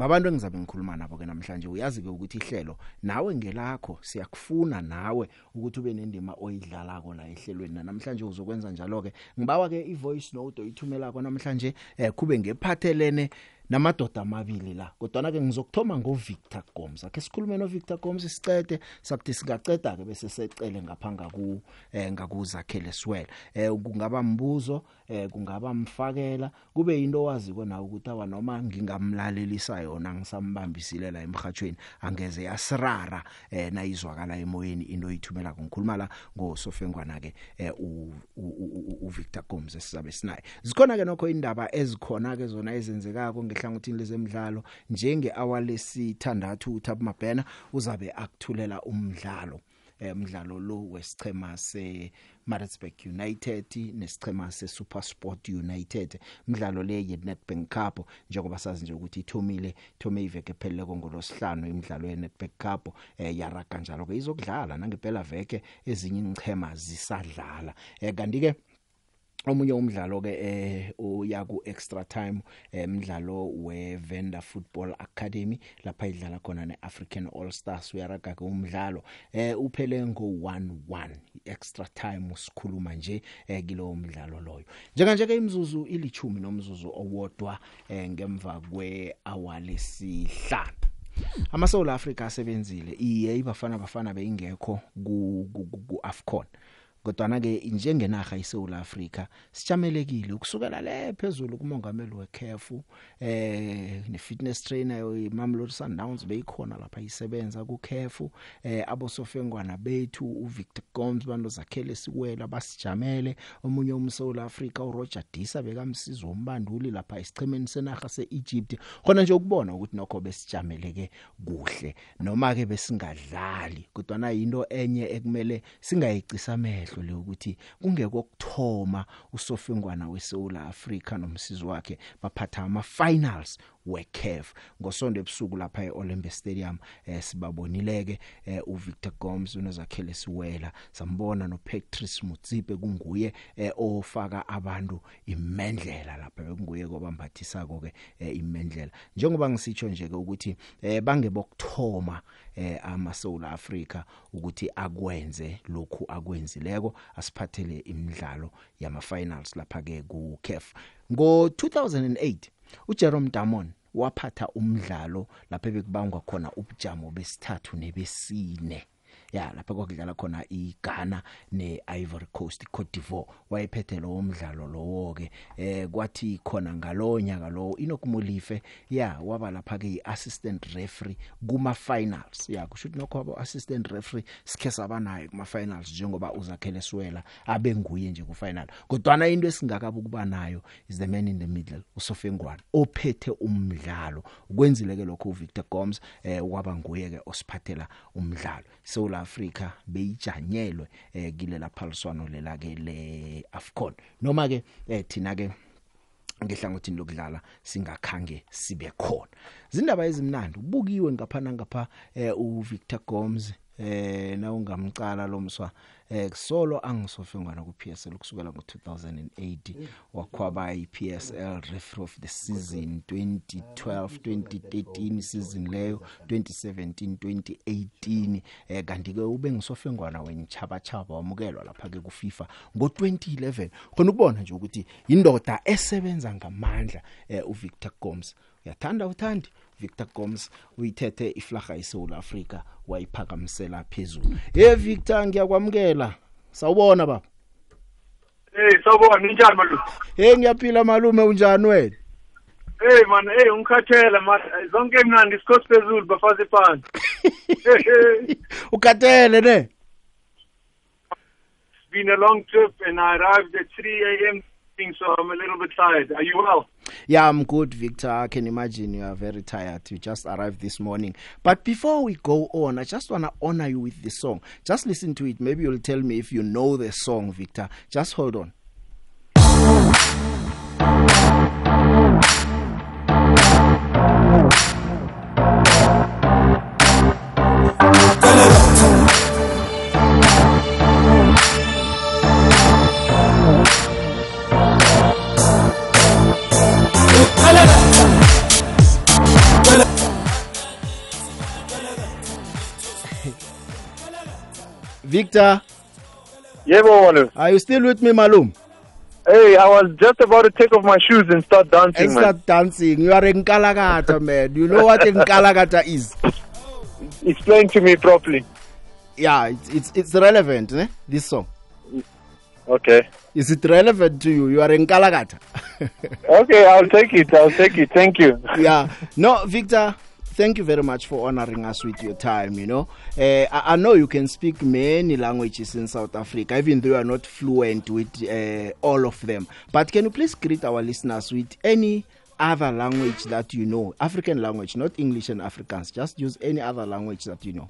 babantu engizabe ngikhuluma nabo ke namhlanje uyazi ke ukuthi ihlelo nawe ngelakho siyakufuna nawe ukuthi ube nendima oyidlalako la ehlelweni. Namhlanje uzokwenza njalo ke ngibawa ke ivoice note oyithumelako namhlanje eh kube ngephathelene namadoda amabili la. Kodwa ke ngizokthoma ngoVictor Gomes akhe sikhulume noVictor Gomes sicede sakuthi singaceda ke bese secele ngaphanga ku eh ngakuzakhele swela eh kungaba mbuzo eh kungaba mfakela. Kube into waziko nawe ukuthi awa noma ngingamlalelisa yona ngisambambisile la emhathweni angeze yasirara eh nayizwakala emoyeni into oyithumela ngikhuluma la ngosofengwana ke eh uVictor Gomes sizabe sinaye. Zikhona ke nokho indaba ezikhona ke zona ezenzekako ngehlangothini lezemidlalo njenge awalesithandathu uThabo Mabhena uzabe akuthulela umdlalo umdlalo lo wesichema se Maritzburg United nesichema se SuperSport United. Umdlalo le ye Nedbank Cup njengoba sazi nje ukuthi ithomile thome iveke pheleleko ngolosihlanu imidlalo ye Nedbank Cup eh, yaraga njalo ke izokudlala nangempela veke ezinye ingchema zisadlala. Eh, kanti ke omunye umdlalo ke eh uya ku extra time umdlalo we Venda Football Academy lapha idlala khona neAfrican All Stars uyaraga ke umdlalo eh uphele ngo 1-1 extra time usikhuluma nje eh kilo umdlalo loyo njenga nje ke imizuzu ilithumi nomzuzu owodwa eh ngemva kwe awalesihlanu ama South Africa asebenzile iye ibafana bafana beyingekho ku ku Afcon kodwa ke njengenaga iSouth Africa sijamelekile ukusukela le phezulu kumongameli weCAF eh ne fitness trainer iMamelodi Sundowns beyikhona lapha isebenza kuCAF eh abosofengwana bethu uVictor Gomes bantu zakhele sikwela basijamele. Omunye umSouth Africa uRoger Disa bekamsiza umbanduli lapha isichemeni senaga seEgypt. Khona nje ukubona ukuthi nokho besijameleke kuhle noma ke besingadlali kodwa na into enye ekumele singayicisa amehlo le ukuthi kungekokthoma usofengwana weSouth Africa nomsizi wakhe baphatha ama finals weCAF. Ngosonto ebusuku lapha eOlympic Stadium eh sibabonileke eh, uVictor Gomes unozakhele siwela sambona noPatrice Mutsipe kunguye eh, ofaka abantu imendlela lapha bekunguye kobambathisa ke eh, imendlela. Njengoba ngisitsho nje ke ukuthi eh, bangebokthoma eh, ama South Africa ukuthi akwenze lokhu akwenzileko asiphathele imidlalo yama finals lapha ke ku CAF ngo 2008 uJerome Damon waphatha umdlalo lapha bekubangwa khona ubujamo besithathu nebesine. Ya lapha kwakudlala khona iGhana neIvory Coast Cote d'Ivoire. Wayephethe lo umdlalo lowo ke eh kwathi khona ngalonyaka lo inokumolife ya waba lapha ke iassistant referee kuma finals ya kusho ukuthi nokho abo assistant referee sikhe sabanayo kuma finals njengoba uzakhele swela abe nguye nje ku final kodwa into esingakabe ukuba nayo is the man in the middle usofengwana ophethe umdlalo. Kwenzile ke lokho uVictor Gomes eh waba nguye ke osiphathela umdlalo. South Africa beyijanyelwe eh kile laphaliswano lela ke le Afcon. Noma ke eh thina ke ngehlangothini lokudlala singakhange sibe khona. Zindaba ezimnandi ubukiwe ngaphana ngapha eh uVictor Gomes eh na ungamcala lomswa eh solo angisofengwana ku PSL kusukela ngo2008 wakhwaba iPSL referee of the season 2012 2013 season leyo 2017 2018 eh kanti ke ube ngisofengwana wenchaba chaba wamukelwa lapha ke ku FIFA ngo2011 khona ukubona nje ukuthi indoda esebenza ngamandla eh uVictor Gomes. Uyathanda uthandi Victor Gomes uyithethe iflaga eSouth Africa wayiphakamisela phezulu. Hey Victor ngiyakwamukela. Sawubona baba. Hey sawubona injani malume? Hey ngiyaphila malume unjani wena? Hey man hey ungikhathele man. Zonke emnandi isikhosi phezulu bafazi phansi. Ukhathele ne? It's been a long trip and I arrived at 3 a.m. so I'm a little bit tired. Are you well? Yeah, I'm good, Victor. I can imagine you are very tired. You just arrived this morning. But before we go on, I just want to honor you with the song. Just listen to it. Maybe you'll tell me if you know the song, Victor. Just hold on. Victor, Yebo are you still with me, Malum? Hey, I was just about to take off my shoes and start dancing, And man. start dancing. You are in Kalagata, man. You know what in Kalagata is? Explain to me properly. Yeah, it's it's, it's relevant, eh? This song. Okay. Is it relevant to you? You are in Kalagata. Okay, I'll take it. I'll take it. Thank you. yeah. No, Victor, thank you very much for honoring us with your time. You know, uh, I, I know you can speak many languages in South Africa, even though you are not fluent with uh, all of them. But can you please greet our listeners with any other language that you know, African language, not English and Afrikaans. Just use any other language that you know.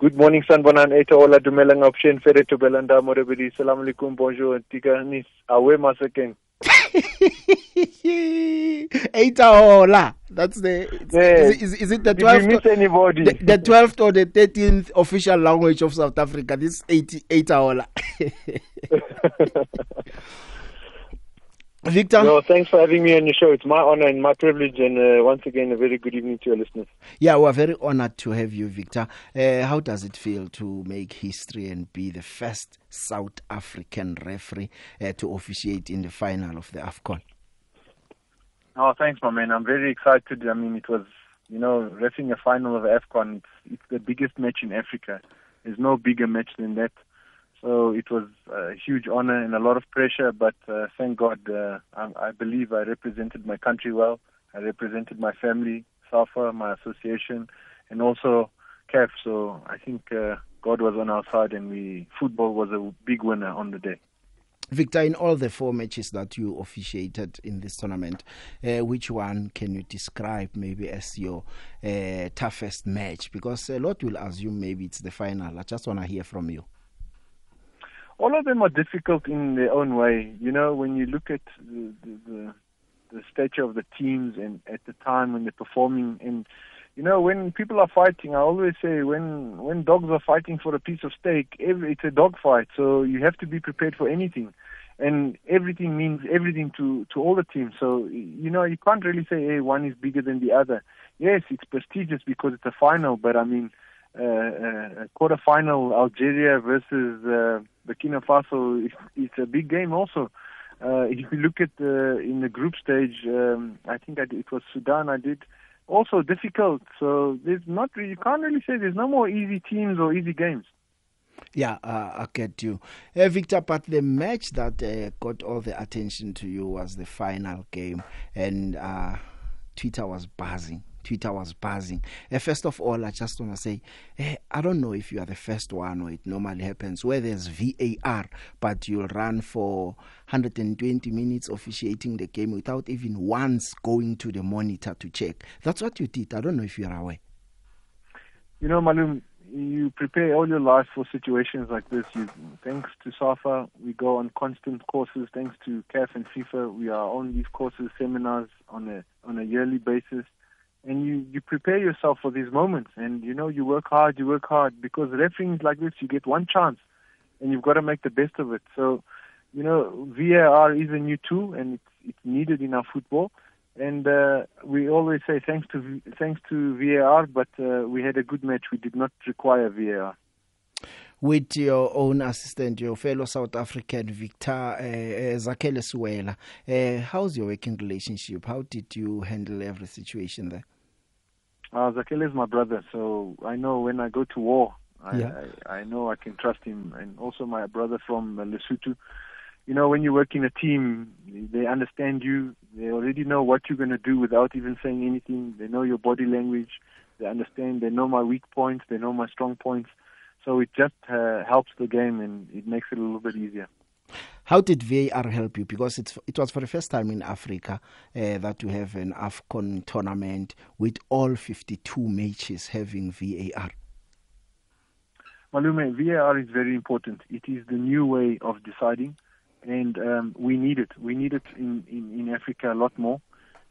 Good morning, Sanbonan Eta Ola Dumelang Option Fere to Belanda Morebidi. Salam alaikum, bonjour, Tika Nis. Awe Masaken. Eitaola. That's the. Yeah. Is, is, is it the Did we miss twelfth? anybody? The, 12th or the 13th official language of South Africa. This 80 Eitaola. Victor, no, thanks for having me on your show. It's my honor and my privilege, and uh, once again, a very good evening to your listeners. yeah, we're very honored to have you, Victor. Uh, how does it feel to make history and be the first South African referee uh, to officiate in the final of the AFCON? Oh, thanks, my man. I'm very excited. I mean, it was, you know, refing a final of AFCON. It's, it's the biggest match in Africa. There's no bigger match than that. So it was a huge honor and a lot of pressure, but uh, thank God, uh, I, I believe I represented my country well. I represented my family, SAFA, my association, and also CAF. So I think uh, God was on our side, and we football was a big winner on the day. Victor, in all the four matches that you officiated in this tournament, uh, which one can you describe maybe as your uh, toughest match? Because a lot will assume maybe it's the final. I just want to hear from you. All of them are difficult in their own way. You know, when you look at the, the, the, the stature of the teams and at the time when they're performing, and you know, when people are fighting, I always say when when dogs are fighting for a piece of steak, every, it's a dog fight. So you have to be prepared for anything, and everything means everything to to all the teams. So you know, you can't really say, hey, one is bigger than the other. Yes, it's prestigious because it's a final, but I mean. Uh, uh, a quarterfinal Algeria versus uh, Burkina Faso is it's a big game also. Uh, if you look at the in the group stage, um, I think I did, it was Sudan. I did also difficult. So there's not really, you can't really say there's no more easy teams or easy games. Yeah, uh, I get you. Uh, Victor, but the match that uh, got all the attention to you was the final game, and uh, Twitter was buzzing. Twitter was buzzing. Uh, first of all, I just want to say, eh, I don't know if you are the first one or it normally happens where there's VAR, but you'll run for 120 minutes officiating the game without even once going to the monitor to check. That's what you did. I don't know if you're aware. You know, Malum, you prepare all your life for situations like this. You, thanks to SAFA, we go on constant courses. Thanks to CAF and FIFA, we are on these courses, seminars on a on a yearly basis. And you, you prepare yourself for these moments. And, you know, you work hard, you work hard. Because refereeing is like this, you get one chance. And you've got to make the best of it. So, you know, VAR is a new tool, and it's, it's needed in our football. And uh, we always say thanks to thanks to VAR, but uh, we had a good match. We did not require VAR. with your own assistant, your fellow South African Victor uh, uh, Zakhele Siwela. Uh, how's your working relationship? How did you handle every situation there? Uh, Zakhele is my brother, so I know when I go to war, I, Yeah. I, I know I can trust him, and also my brother from uh, Lesotho. You know, when you work in a team, they understand you. They already know what you're going to do without even saying anything. They know your body language. They understand. They know my weak points. They know my strong points. So it just uh, helps the game, and it makes it a little bit easier. How did VAR help you? Because it's it was for the first time in Africa uh, that you have an AFCON tournament with all 52 matches having VAR. Malume, VAR is very important. It is the new way of deciding, and um, we need it. We need it in, in, in Africa a lot more.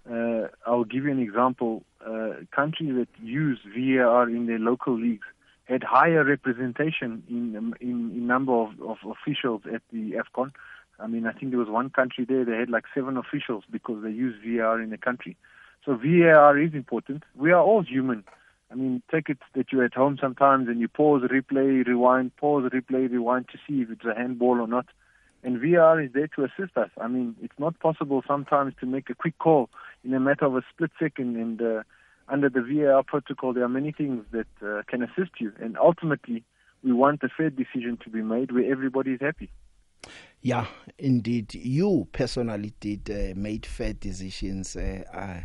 Uh, I'll give you an example. Uh, countries that use VAR in their local leagues had higher representation in um, in, in number of, of officials at the AFCON. I mean, I think there was one country there they had like seven officials because they use VAR in the country. So VAR is important. We are all human. I mean, take it that you're at home sometimes and you pause, replay, rewind, pause, replay, rewind to see if it's a handball or not. And VR is there to assist us. I mean, it's not possible sometimes to make a quick call in a matter of a split second. And uh, under the VAR protocol, there are many things that uh, can assist you. And ultimately, we want a fair decision to be made where everybody is happy. Yeah, indeed. You personally did uh, made fair decisions. Uh, uh,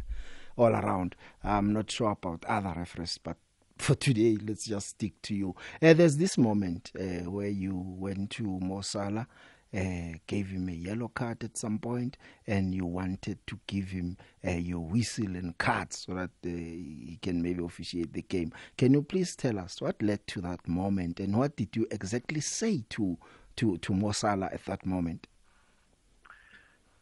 all around. I'm not sure about other referees, but for today, let's just stick to you. Uh, there's this moment uh, where you went to Mo Salah, uh, gave him a yellow card at some point, and you wanted to give him uh, your whistle and cards so that uh, he can maybe officiate the game. Can you please tell us what led to that moment, and what did you exactly say to to to Mo Salah at that moment?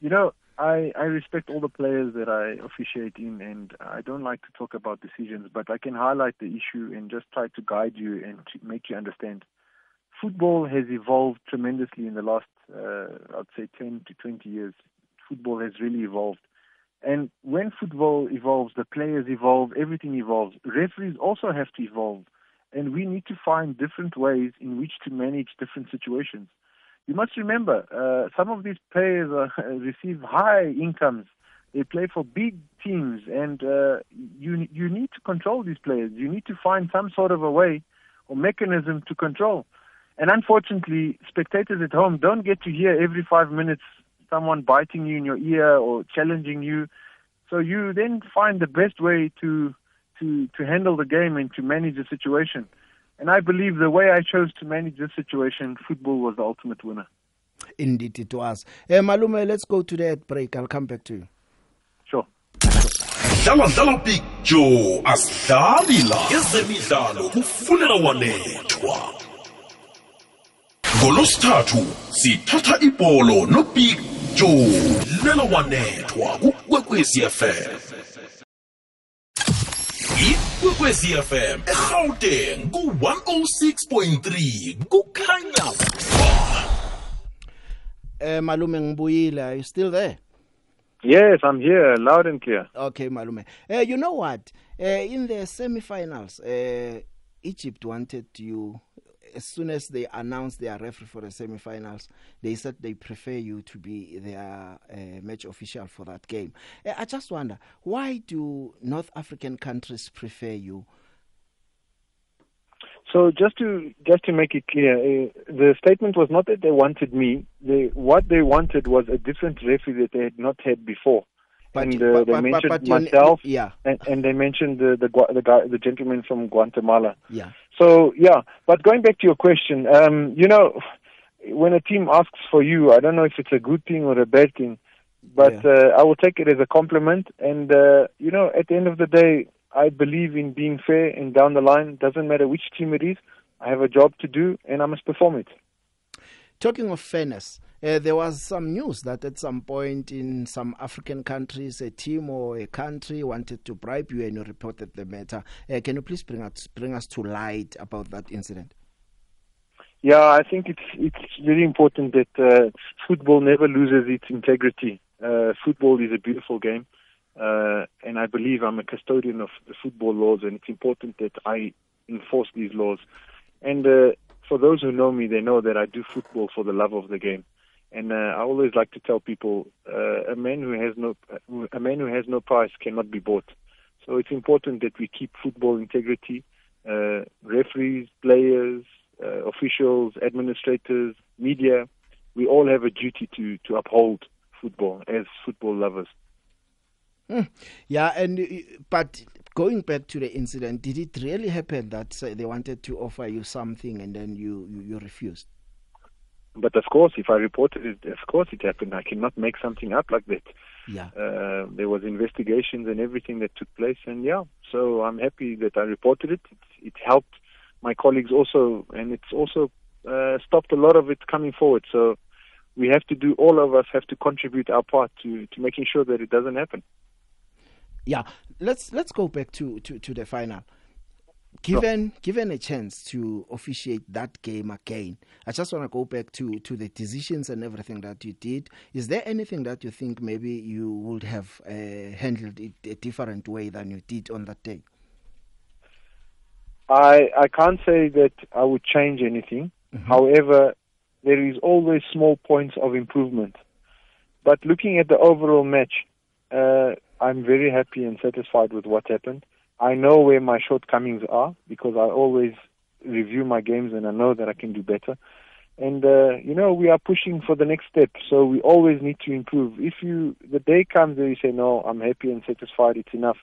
You know, I, I respect all the players that I officiate in, and I don't like to talk about decisions, but I can highlight the issue and just try to guide you and to make you understand. Football has evolved tremendously in the last, uh, I'd say, 10 to 20 years. Football has really evolved. And when football evolves, the players evolve, everything evolves. Referees also have to evolve. And we need to find different ways in which to manage different situations you must remember, uh, some of these players uh, receive high incomes. They play for big teams, and uh, you you need to control these players. You need to find some sort of a way or mechanism to control. And unfortunately, spectators at home don't get to hear every five minutes someone biting you in your ear or challenging you. So you then find the best way to to to handle the game and to manage the situation. And I believe the way I chose to manage this situation, football was the ultimate winner. Indeed, it was. Hey, Malume, let's go to that break. I'll come back to you. Sure. dlala dlala picture asidlali la ezemidlalo kufunela wanethwa ngolosithathu sithatha ibholo nopicture lela wanethwa kukwekwezi fm ikwekwezi fm egauteng ku-106.3 kukhanya Eh Malume ngibuyile. Are you still there? Yes, I'm here, loud and clear. Okay, Malume. Uh, you know what? Uh, in the semi-finals, uh, Egypt wanted you. As soon as they announced their referee for the semi-finals, they said they prefer you to be their uh, match official for that game. Uh, I just wonder why do North African countries prefer you? So just to just to make it clear, uh, the statement was not that they wanted me. They, what they wanted was a different referee that they had not had before. But- and uh, but- they mentioned but myself, yeah. and, and they mentioned the the the, guy, the gentleman from Guatemala. Yeah. So yeah, but going back to your question, um, you know, when a team asks for you, I don't know if it's a good thing or a bad thing, but Yeah. uh, I will take it as a compliment. And uh, you know, at the end of the day, I believe in being fair and down the line. Doesn't matter which team it is. I have a job to do, and I must perform it. Talking of fairness, uh, there was some news that at some point in some African countries, a team or a country wanted to bribe you, and you reported the matter. Uh, can you please bring us bring us to light about that incident? Yeah, I think it's it's very important that uh, football never loses its integrity. Uh, football is a beautiful game, uh, and I believe I'm a custodian of the football laws, and it's important that I enforce these laws. And uh, for those who know me, they know that I do football for the love of the game. And uh, I always like to tell people, uh, a man who has no a man who has no price cannot be bought. So it's important that we keep football integrity. Uh, referees, players, uh, officials, administrators, media, we all have a duty to, to uphold football as football lovers. Yeah, and uh, but going back to the incident, did it really happen that they wanted to offer you something and then you you, you refused? But of course, if I reported it, of course it happened. I cannot make something up like that. Yeah. Uh, there was investigations and everything that took place, and yeah, so I'm happy that I reported it. It, it helped my colleagues also, and it's also uh, stopped a lot of it coming forward. So we have to do, all of us have to contribute our part to to making sure that it doesn't happen. Yeah, let's let's go back to to, to the final. Given given a chance to officiate that game again, I just want to go back to to the decisions and everything that you did. Is there anything that you think maybe you would have uh, handled it a different way than you did on that day? I I can't say that I would change anything. Mm-hmm. However, there is always small points of improvement. But looking at the overall match, uh, I'm very happy and satisfied with what happened. I know where my shortcomings are because I always review my games and I know that I can do better. And uh, you know, we are pushing for the next step, so we always need to improve. If you the day comes that you say no, I'm happy and satisfied, it's enough,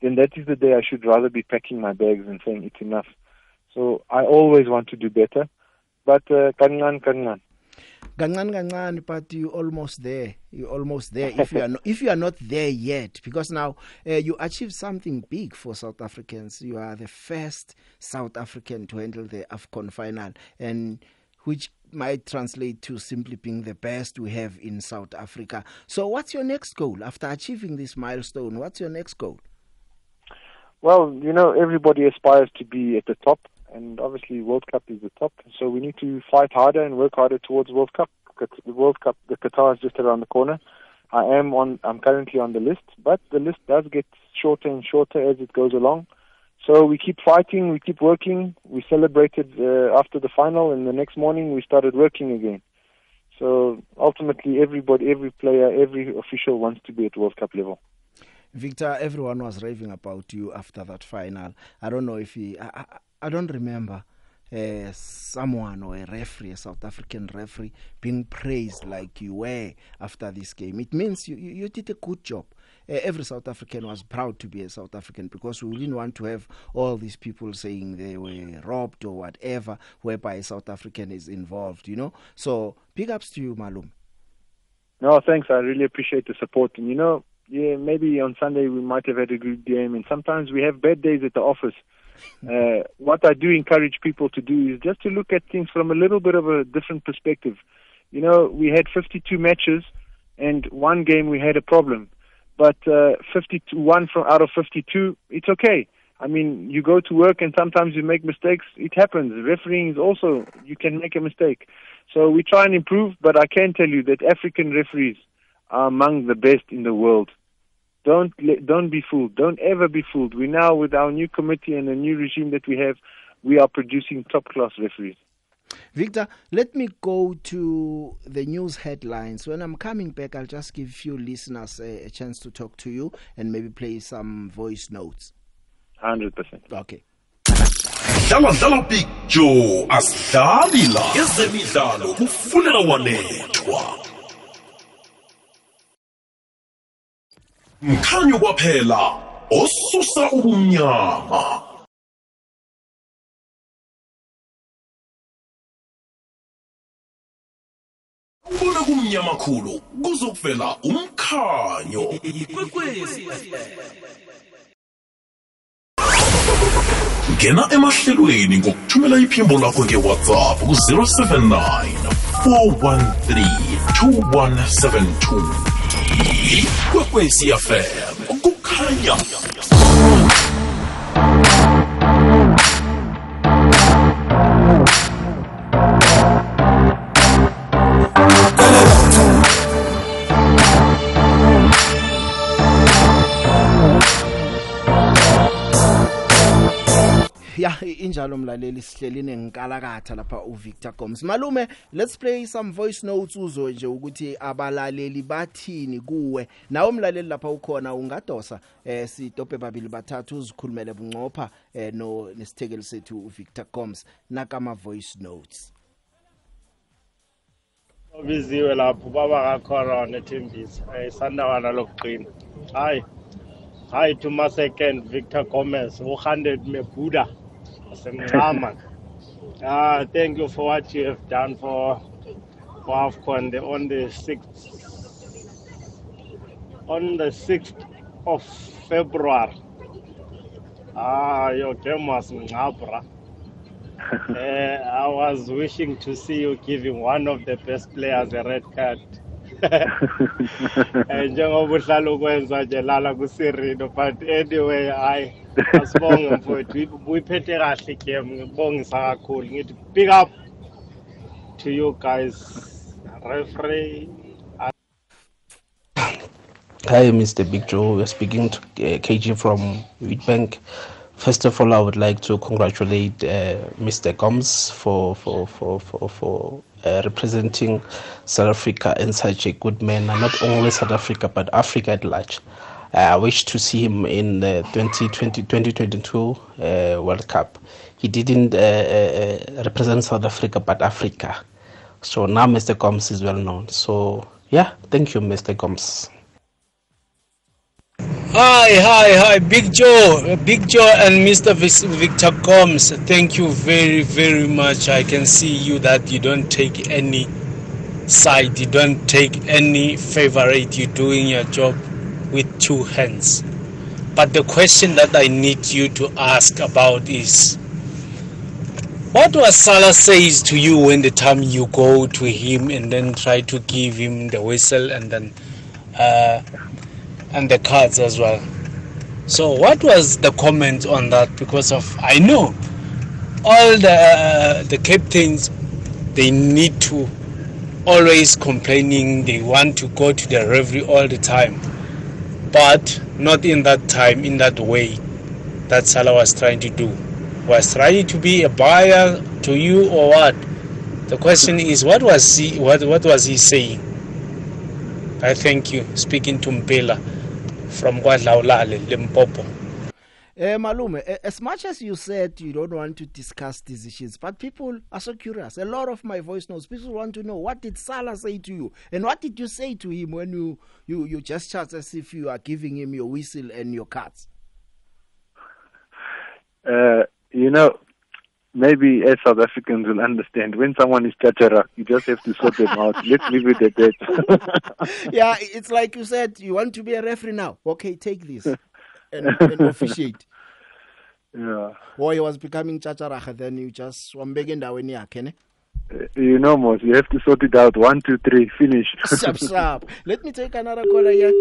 then that is the day I should rather be packing my bags and saying it's enough. So I always want to do better, but uh, kancane. Kancane kancane but you almost there. You almost there if you are not, if you are not there yet. Because now uh, you achieved something big for South Africans. You are the first South African to handle the AFCON final and which might translate to simply being the best we have in South Africa. So what's your next goal after achieving this milestone? What's your next goal? Well, you know, everybody aspires to be at the top, and obviously World Cup is the top. So we need to fight harder and work harder towards World Cup. The World Cup, the Qatar is just around the corner. I am on. I'm currently on the list, but the list does get shorter and shorter as it goes along. So we keep fighting, we keep working. We celebrated uh, after the final, and the next morning we started working again. So ultimately, everybody, every player, every official wants to be at World Cup level. Victor everyone was raving about you after that final I don't know if he I, I, I don't remember uh, someone or a referee a South African referee being praised like you were after this game it means you you, you did a good job uh, every South African was proud to be a South African because we didn't want to have all these people saying they were robbed or whatever whereby a South African is involved you know so big ups to you Malum No, thanks. I really appreciate the support. And you know, yeah, maybe on Sunday we might have had a good game, and sometimes we have bad days at the office. Uh, what I do encourage people to do is just to look at things from a little bit of a different perspective. You know, we had 52 matches, and one game we had a problem, but uh, 52 one from out of 52, it's okay. I mean, you go to work and sometimes you make mistakes. It happens. Refereeing is also you can make a mistake. So we try and improve, but I can tell you that African referees are among the best in the world. Don't le- don't be fooled. Don't ever be fooled. We now with our new committee and the new regime that we have, we are producing top class referees. Victor, let me go to the news headlines. When I'm coming back, I'll just give few listeners a, a chance to talk to you and maybe play some voice notes. Hundred percent. Okay. dlala dlala big asidlali la ezemidlalo kufunela wanethwa mkhanyo kwaphela osusa ubumnyama. Ubona kumnyama khulu kuzokuvela umkhanyo. Ikwekwezi ngena emahlelweni ngokuthumela iphimbo lakho ngewhatsapp ku-079 413 2172 ikwekwezi fm kukhanya injalo mlaleli sihleli nenkalakatha lapha uVictor Gomes. Malume let's play some voice notes uzo nje ukuthi abalaleli bathini kuwe. Nawe umlaleli lapha ukhona ungadosa eh sidope babili bathathu uzikhulumele bunqopha eh no nesithekeli sethu uVictor Gomes. Nakama voice notes. Obiziwe lapho baba kakhorona ethembisa isandawana lokuqina hayi hayi to my second victor gomez u-hundred mebuda wasemncama uh, thank you for what you have done for for afcon the, on the 6th on the 6th of february. Ah your game was ngabra uh, I was wishing to see you giving one of the best players a red card. Eh, njengoba uhlala ukwenza nje lala kusirino but anyway hayi asibonge mfowethu uyiphethe kahle ngibongisa kakhulu ngithi pick up to you guys Hi, Mr. Big Joe. We're speaking to uh, KG from Witbank First of all, I would like to congratulate uh, Mr. Gomes for for for for, for uh, representing South Africa in such a good manner, not only South Africa but Africa at large. Uh, I wish to see him in the 2020 2022 uh, World Cup. He didn't represent South Africa but Africa. So now Mr. Gomes is well known. So yeah, thank you, Mr. Gomes. Hi, hi, hi, Big Joe, Big Joe, and Mr. Victor Gomes. Thank you very, very much. I can see you that you don't take any side, you don't take any favorite. You're doing your job with two hands. But the question that I need you to ask about is what was Salah says to you when the time you go to him and then try to give him the whistle and then uh, and the cards as well. So what was the comment on that? Because of I know all the uh, the captains they need to always complaining they want to go to the referee all the time. But not in that time in that way that Salah was trying to do. Was trying to be a buyer to you or what? The question is what was he what what was he saying? I thank you. Speaking to Mpela from KwaDlawulale Limpopo. Eh malume eh, as much as you said you don't want to discuss these issues, but people are so curious. A lot of my voice notes people want to know what did Salah say to you? And what did you say to him when you you you gestured as if you are giving him your whistle and your cards? Uh, you know, maybe as South Africans will understand when someone is chachara, you just have to sort them out. Let's leave it at that. yeah it's like you said you want to be a referee now okay take this and, and officiate yeah. or he was becoming chacharaha then you just wambeke endaweni yakhe ne Uh, You know, Mos, you have to sort it out. One, two, three, finish. sharp sharp let me take another caller here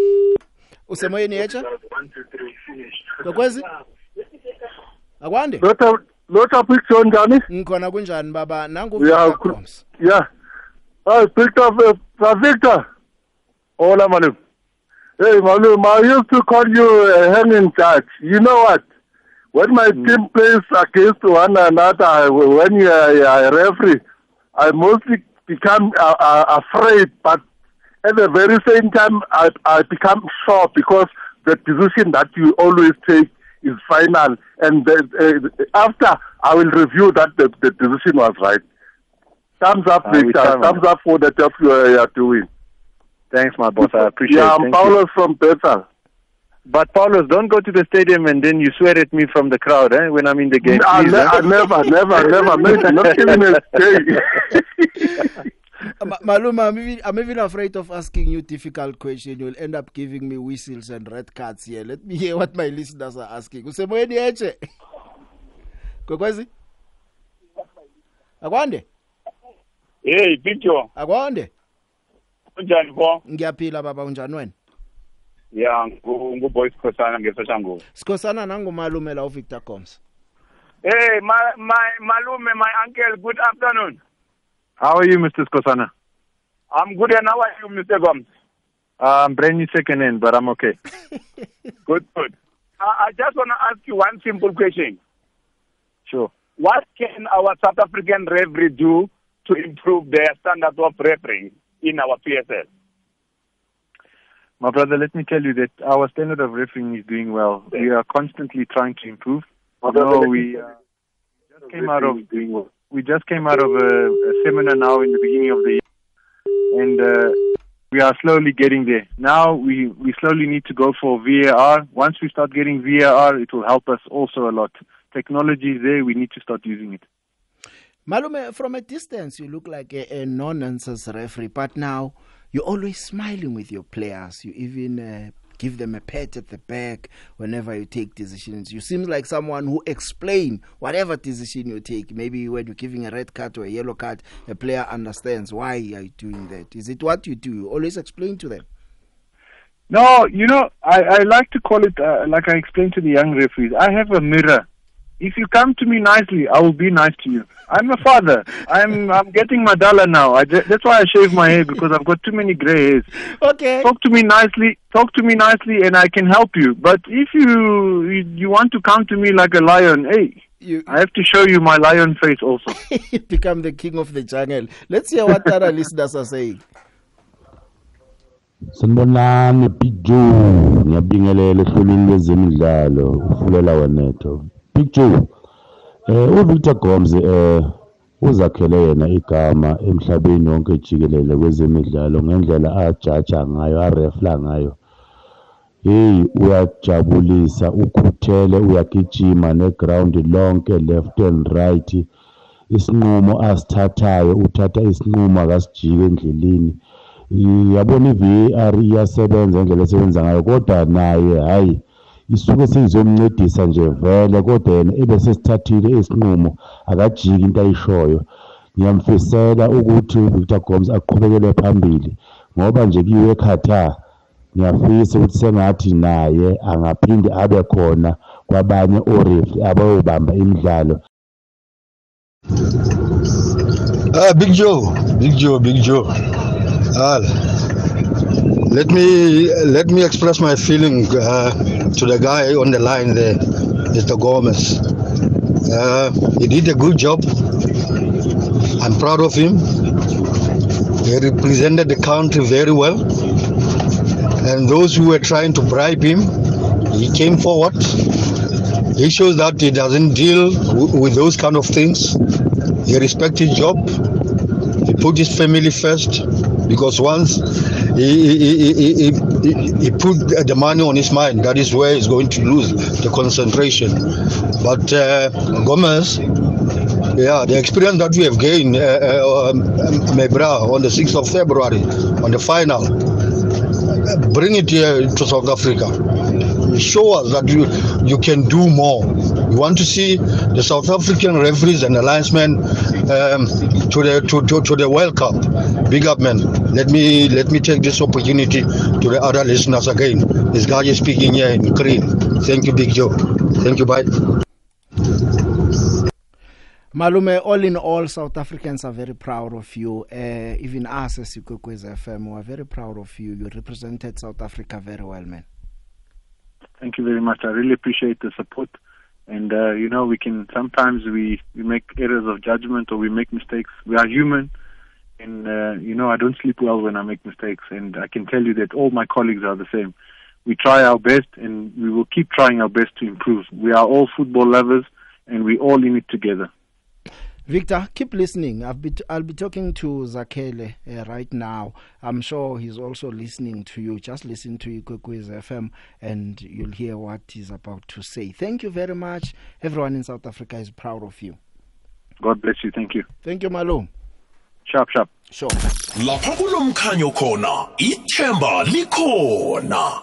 usemoyeni yecha One, two, three, finish. kokwezi akwande Lotha lotha picture njani? ngikhona kunjani baba nangu Yeah, Victor khul- Gomes. Yeah. Hi, Victor, uh, Victor. Hola, Malum. Hey, Malum, I used to call you a hanging judge. You know what? When my team plays against one another, when you are you are a referee, I mostly become uh, uh, afraid, but at the very same time, I, I become sure because the decision that you always take is final. And the, uh, after, I will review that the, the decision was right. Thumbs up, Ah, Victor. Thumbs up for the job you are, doing. Thanks, my boss. I appreciate yeah, it. I'm Thank you. From Bethel. But Paulos, don't go to the stadium and then you swear at me from the crowd, eh? When I'm in the game. I, please, ne- eh? I never, never, never. Not killing a day. Uh, Ma- Maluma, I'm even, I'm even afraid of asking you difficult question. You'll end up giving me whistles and red cards here. Let me hear what my listeners are asking. Usemoyeni yeche. Kokwezi? Akwande? Hey, Victor, Akwande? unjani bo? Ngiyaphila baba unjani wena? Ya, ngu ngu boys khosana ngesoshanguve. Sikhosana nangumalume la uVictor Combs. Hey, my my malume, my uncle, good afternoon. How are you, Mr. Skosana? I'm good and how are you, Mr. Gomes? I'm brand new second in, but I'm okay. Good, good. I, I just want to ask you one simple question. Sure. What can our South African referee do to improve their standard of refereeing in our PSL? My brother, let me tell you that our standard of refereeing is doing well. We are constantly trying to improve. No, we uh, just came out of we just came out of a, a seminar now in the beginning of the year, and uh, we are slowly getting there. Now we we slowly need to go for VAR. Once we start getting VAR, it will help us also a lot. Technology is there. We need to start using it. Malume, from a distance, you look like a, a no-nonsense referee, but now you're always smiling with your players. You even uh, give them a pat at the back whenever you take decisions. You seem like someone who explain whatever decision you take. Maybe when you're giving a red card or a yellow card, a player understands why are you doing that. Is it what you do? You always explain to them. No, you know, I, I like to call it, uh, like I explained to the young referees, I have a mirror If you come to me nicely, I will be nice to you. I'm a father. I'm I'm getting madala now. I ju- that's why I shave my hair because I've got too many gray hairs. Okay. Talk to me nicely. Talk to me nicely, and I can help you. But if you you, you want to come to me like a lion, hey, You I have to show you my lion face also. become the king of the jungle. Let's hear what other listeners are saying. Sanibonani Big Joe ngiyabingelela ehlelweni lwezemidlalo ufulela waneto Big Joe eh uVictor Gomes eh uzakhele yena igama emhlabeni wonke jikelele kwezemidlalo ngendlela ajaja ngayo arefla ngayo. Hey uyajabulisa ukhuthele uyagijima neground lonke left and right. Isinqumo asithathayo uthatha isinqumo akasijike endleleni. Yabona i-VAR iyasebenza indlela esebenza ngayo kodwa naye hayi isuke seyizomncedisa nje vele kodwa yena ebese sithathile isinqumo akajiki into ayishoyo. Ngiyamfisela ukuthi uVictor Gomes aqhubekele phambili ngoba nje kiwe eQatar ngiyafisa ukuthi sengathi naye angaphinde abe khona kwabanye orefri abayobamba imidlalo. Ah, Big Joe, Big Joe, Big Joe. Ah, let me let me express my feeling uh, to the guy on the line there, Mr. Gomez. Uh, he did a good job. I'm proud of him. He represented the country very well. And those who were trying to bribe him, he came forward. He shows that he doesn't deal w- with those kind of things. He respects his job. He put his family first because once he, he, he, he, he, put the money on his mind, that is where he's going to lose the concentration. But uh, Gomez, yeah, the experience that we have gained, uh, uh, um, Mebra, on the 6th of February, on the final, bring it here to South Africa. Show us that you, you can do more. We want to see the South African referees and the linesmen um, to the to, to, to the World Cup. Big up, man. Let me let me take this opportunity to the other listeners again. This guy is speaking here in Korean. Thank you, Big Joe. Thank you, bye. Malume, all in all, South Africans are very proud of you. Uh, even us as Ikwekwezi FM, we are very proud of you. You represented South Africa very well, man. Thank you very much. I really appreciate the support. And uh, you know, we can sometimes we we make errors of judgment or we make mistakes. We are human, and uh, you know, I don't sleep well when I make mistakes. And I can tell you that all my colleagues are the same. We try our best, and we will keep trying our best to improve. We are all football lovers, and we all in it together. Victor, keep listening. I've be I'll be talking to Zakhele uh, right now. I'm sure he's also listening to you. Just listen to Ikwekwezi FM and you'll hear what he's about to say. Thank you very much. Everyone in South Africa is proud of you. God bless you. Thank you. Thank you, Malum. Sharp, sharp. Sure. lapha kulomkhanyo khona ithemba likhona